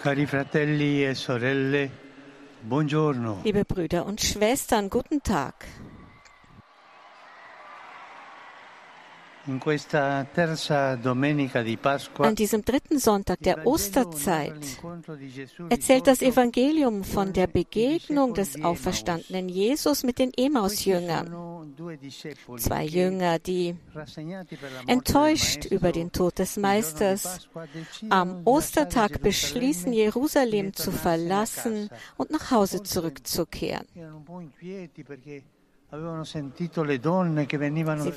Cari fratelli e sorelle, buongiorno. Liebe Brüder und Schwestern, guten Tag. In questa terza domenica di Pasqua An diesem dritten Sonntag der Osterzeit erzählt das Evangelium von der Begegnung des auferstandenen Jesus mit den Emaus-Jüngern. Zwei Jünger, die enttäuscht über den Tod des Meisters am Ostertag beschließen, Jerusalem zu verlassen und nach Hause zurückzukehren. Sie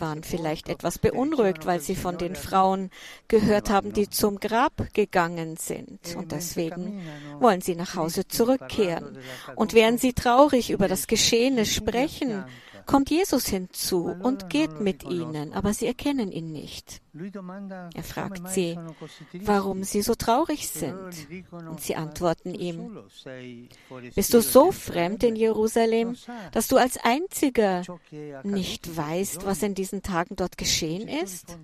waren vielleicht etwas beunruhigt, weil sie von den Frauen gehört haben, die zum Grab gegangen sind. Und deswegen wollen sie nach Hause zurückkehren. Und während sie traurig über das Geschehene sprechen, kommt Jesus hinzu und geht mit ihnen, aber sie erkennen ihn nicht. Er fragt sie, warum sie so traurig sind. Und sie antworten ihm, bist du so fremd in Jerusalem, dass du als einziger nicht weißt, was in diesen Tagen dort geschehen ist?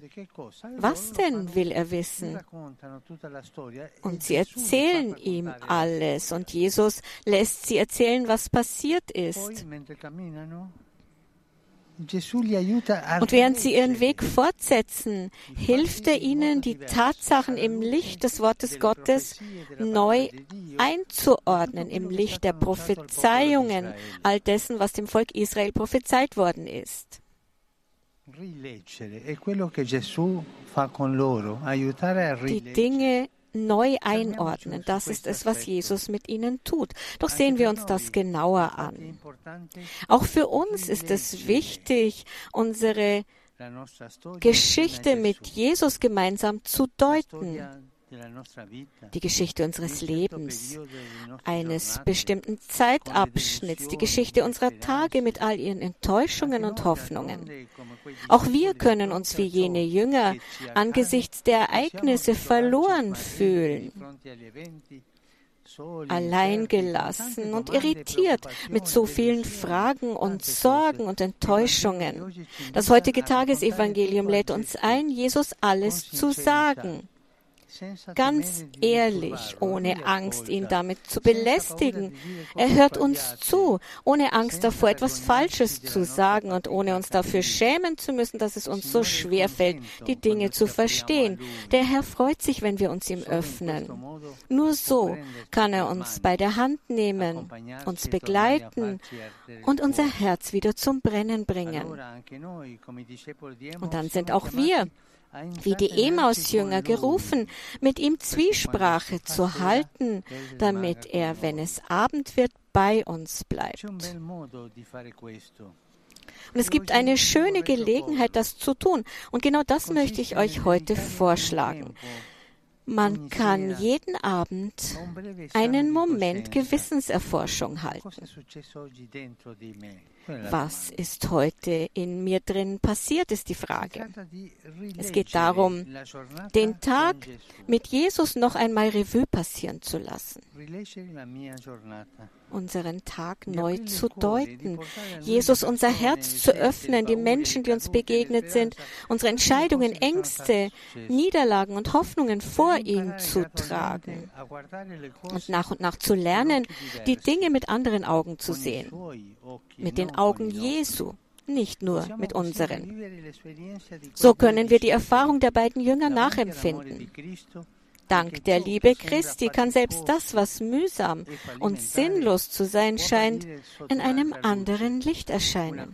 Was denn will er wissen? Und sie erzählen ihm alles und Jesus lässt sie erzählen, was passiert ist. Und während sie ihren Weg fortsetzen, hilft er ihnen, die Tatsachen im Licht des Wortes Gottes neu einzuordnen, im Licht der Prophezeiungen, all dessen, was dem Volk Israel prophezeit worden ist. Die Dinge neu einordnen. Das ist es, was Jesus mit ihnen tut. Doch sehen wir uns das genauer an. Auch für uns ist es wichtig, unsere Geschichte mit Jesus gemeinsam zu deuten die Geschichte unseres Lebens, eines bestimmten Zeitabschnitts, die Geschichte unserer Tage mit all ihren Enttäuschungen und Hoffnungen. Auch wir können uns wie jene Jünger angesichts der Ereignisse verloren fühlen alleingelassen und irritiert mit so vielen Fragen und Sorgen und Enttäuschungen. Das heutige Tagesevangelium lädt uns ein, Jesus alles zu sagen ganz ehrlich, ohne Angst, ihn damit zu belästigen. Er hört uns zu, ohne Angst davor, etwas Falsches zu sagen und ohne uns dafür schämen zu müssen, dass es uns so schwer fällt, die Dinge zu verstehen. Der Herr freut sich, wenn wir uns ihm öffnen. Nur so kann er uns bei der Hand nehmen, uns begleiten und unser Herz wieder zum Brennen bringen. Und dann sind auch wir wie die Emaus-Jünger gerufen, mit ihm Zwiesprache zu halten, damit er, wenn es Abend wird, bei uns bleibt. Und es gibt eine schöne Gelegenheit, das zu tun. Und genau das möchte ich euch heute vorschlagen. Man kann jeden Abend einen Moment Gewissenserforschung halten. Was ist heute in mir drin passiert, ist die Frage. Es geht darum, den Tag mit Jesus noch einmal Revue passieren zu lassen. Unseren Tag neu zu deuten, Jesus unser Herz zu öffnen, die Menschen, die uns begegnet sind, unsere Entscheidungen, Ängste, Niederlagen und Hoffnungen vor ihn zu tragen. Und nach und nach zu lernen, die Dinge mit anderen Augen zu sehen, mit den Augen Jesu nicht nur mit unseren. So können wir die Erfahrung der beiden Jünger nachempfinden. Dank der Liebe Christi kann selbst das, was mühsam und sinnlos zu sein scheint, in einem anderen Licht erscheinen.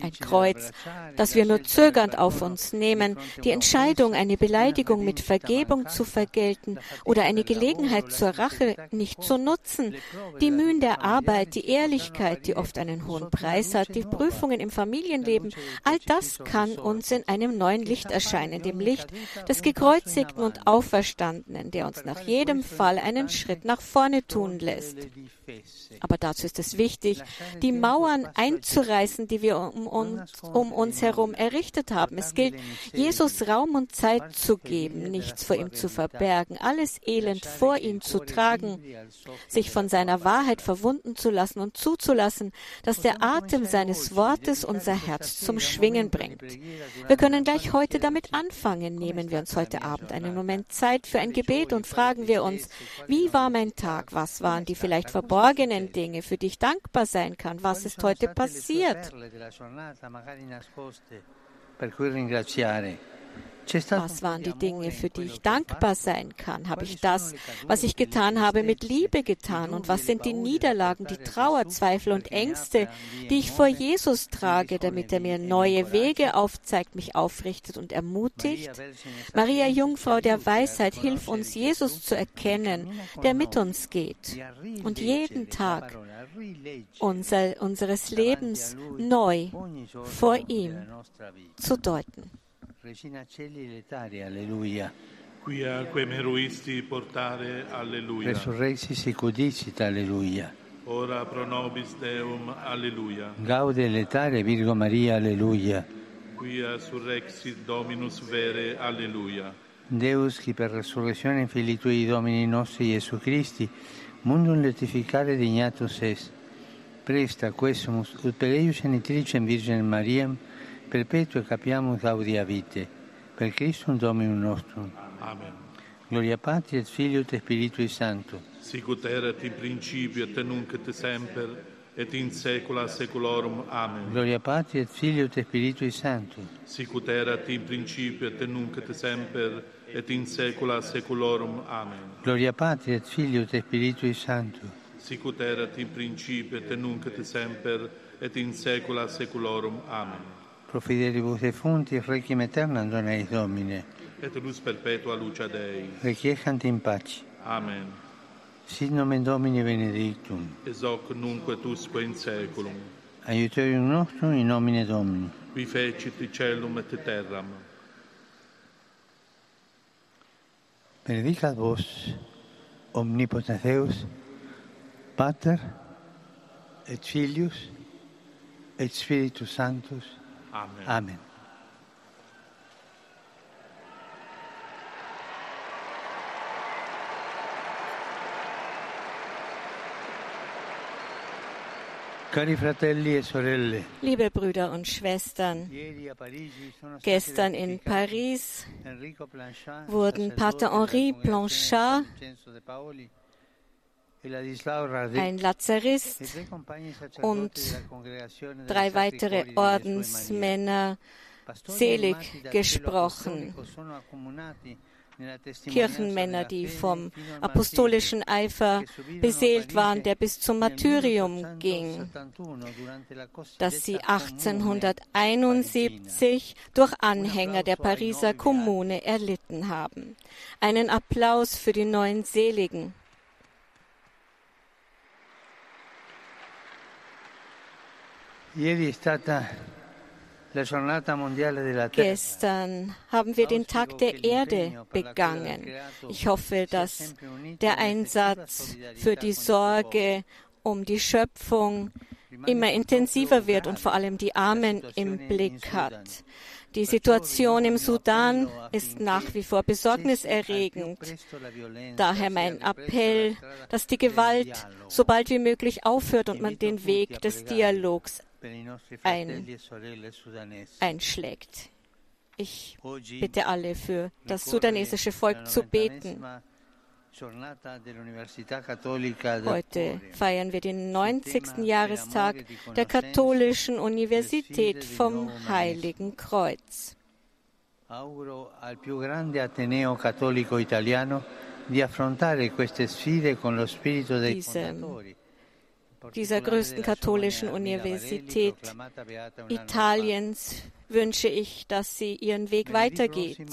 Ein Kreuz, das wir nur zögernd auf uns nehmen, die Entscheidung, eine Beleidigung mit Vergebung zu vergelten oder eine Gelegenheit zur Rache nicht zu nutzen, die Mühen der Arbeit, die Ehrlichkeit, die oft einen hohen Preis hat, die Prüfungen im Familienleben, all das kann uns in einem neuen Licht erscheinen, dem Licht des gekreuzigten und auferstandenen Partnern, der uns nach jedem Fall einen Schritt nach vorne tun lässt. Aber dazu ist es wichtig, die Mauern einzureißen, die wir um uns, um uns herum errichtet haben. Es gilt, Jesus Raum und Zeit zu geben, nichts vor ihm zu verbergen, alles Elend vor ihm zu tragen, sich von seiner Wahrheit verwunden zu lassen und zuzulassen, dass der Atem seines Wortes unser Herz zum Schwingen bringt. Wir können gleich heute damit anfangen. Nehmen wir uns heute Abend einen Moment Zeit für ein Gebet und fragen wir uns, wie war mein Tag? Was waren die vielleicht verborgenen Dinge, für die ich dankbar sein kann? Was ist heute passiert? Was waren die Dinge, für die ich dankbar sein kann? Habe ich das, was ich getan habe, mit Liebe getan? Und was sind die Niederlagen, die Trauer, Zweifel und Ängste, die ich vor Jesus trage, damit er mir neue Wege aufzeigt, mich aufrichtet und ermutigt? Maria Jungfrau der Weisheit, hilf uns, Jesus zu erkennen, der mit uns geht und jeden Tag unser, unseres Lebens neu vor ihm zu deuten. Regina Celi letare, alleluia. Quia quem eruisti portare, alleluia. Resurrexi secudicit, alleluia. Ora pro nobis Deum, alleluia. Gaude letare, Virgo Maria, alleluia. Quia surrexit Dominus vere, alleluia. Deus, qui per resurrezione Filii Tui Domini nostri Iesu Christi, mundum letificare dignatus est, presta quesumus ut per eius genitricem Virginem Mariam, perpetua capiamus gaudia vite, per Christum Dominum nostrum. Amen. Gloria Patri et Filio et Spiritui Sancto. Sicut erat in principio et nunc et semper et in saecula saeculorum. Amen. Gloria Patri et Filio et Spiritui Sancto. Sicut erat in principio et nunc et semper et in saecula saeculorum. Amen. Gloria Patri et Filio et Spiritui Sancto. Sicut erat in principio et nunc et semper et in saecula saeculorum. Amen. Pro fidelibus defuntis, requiem aeternam dona eis Domine. Et luz perpetua luce Dei. Requiescant in pace. Amen. Sit nomen Domini benedictum. Es hoc nunc et usque in saeculum. Aiuterium nostrum in nomine Domini. Qui fecit celum et terram. Benedicat vos, omnipotens Deus, Pater, et Filius, et Spiritus Sanctus. Amen. Amen. E sorelle, Liebe Brüder und Schwestern, gestern in Paris wurden Pater Henri Blanchard, ein Lazarist und drei weitere. Ordensmänner selig gesprochen. Kirchenmänner, die vom apostolischen Eifer beseelt waren, der bis zum Martyrium ging, 1871 durante la das sie cosiddetta Comune 1871 durch Anhänger der Pariser Kommune erlitten haben. Einen Applaus für die neuen Seligen. Gestern haben wir den Tag der Erde begangen. Ich hoffe, dass der Einsatz für die Sorge um die Schöpfung immer intensiver wird und vor allem die Armen im Blick hat. Die Situation im Sudan ist nach wie vor besorgniserregend. Daher mein Appell, dass die Gewalt so bald wie möglich aufhört und man den Weg des Dialogs ein- einschlägt. Ich bitte alle für das sudanesische Volk zu beten. Heute feiern wir den 90. Jahrestag der Katholischen Universität vom Heiligen Kreuz. Auguro dieser größten katholischen Universität. Italiens wünsche ich, dass sie ihren Weg weitergeht.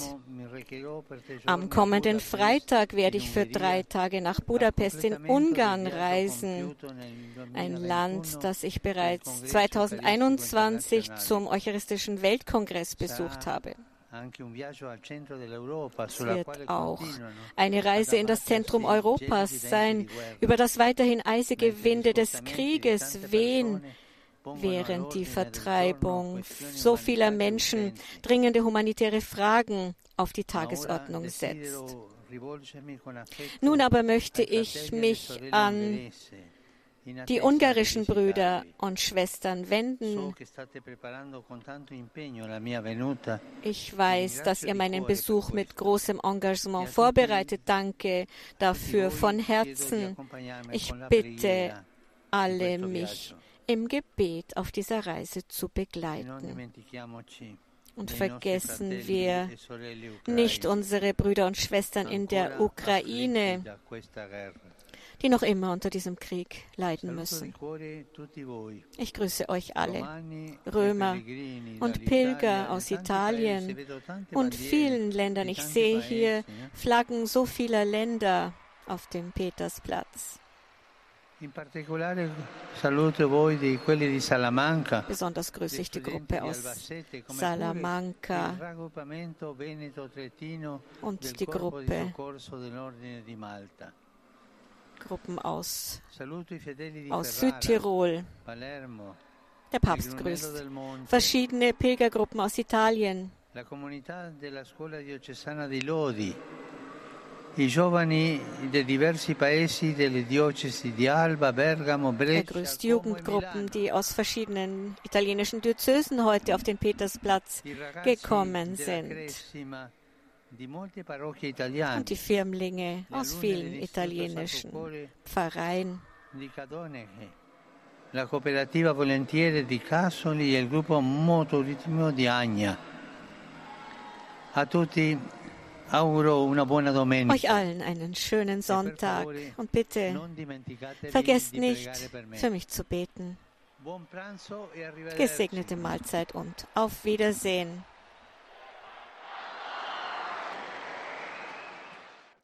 Am kommenden Freitag werde ich für drei Tage nach Budapest in Ungarn reisen. Ein 2021 Land, das ich bereits Congresso 2021 Eucharistico zum Eucharistischen Weltkongress besucht habe. Es wird auch eine Reise in das Zentrum Europas sein, über das weiterhin eisige Winde des Krieges wehen, während die Vertreibung so vieler Menschen dringende humanitäre Fragen auf die Tagesordnung setzt. Nun aber möchte ich mich an die ungarischen Brüder und Schwestern wenden. Ich weiß, dass ihr meinen Besuch mit großem Engagement vorbereitet. Danke dafür von Herzen. Ich bitte alle, mich im Gebet auf dieser Reise zu begleiten. Und vergessen wir nicht unsere Brüder und Schwestern in der Ukraine, die noch immer unter diesem Krieg leiden müssen. Ich grüße euch alle, Römer und Pilger aus Italien und vielen Ländern. Ich sehe hier Flaggen so vieler Länder auf dem Petersplatz. Besonders grüße ich die Gruppe aus Salamanca und die Gruppe Gruppen aus, aus Südtirol. Der Papst grüßt. verschiedene Pilgergruppen aus Italien. Er grüßt Jugendgruppen, die aus verschiedenen italienischen Diözesen heute auf den Petersplatz gekommen sind und die Firmlinge aus vielen italienischen Pfarreien. La cooperativa volentiere di Casoli e il gruppo motoritmo di Agna. A tutti euch allen einen schönen Sonntag und bitte vergesst nicht, für mich zu beten. E Gesegnete Mahlzeit und auf Wiedersehen.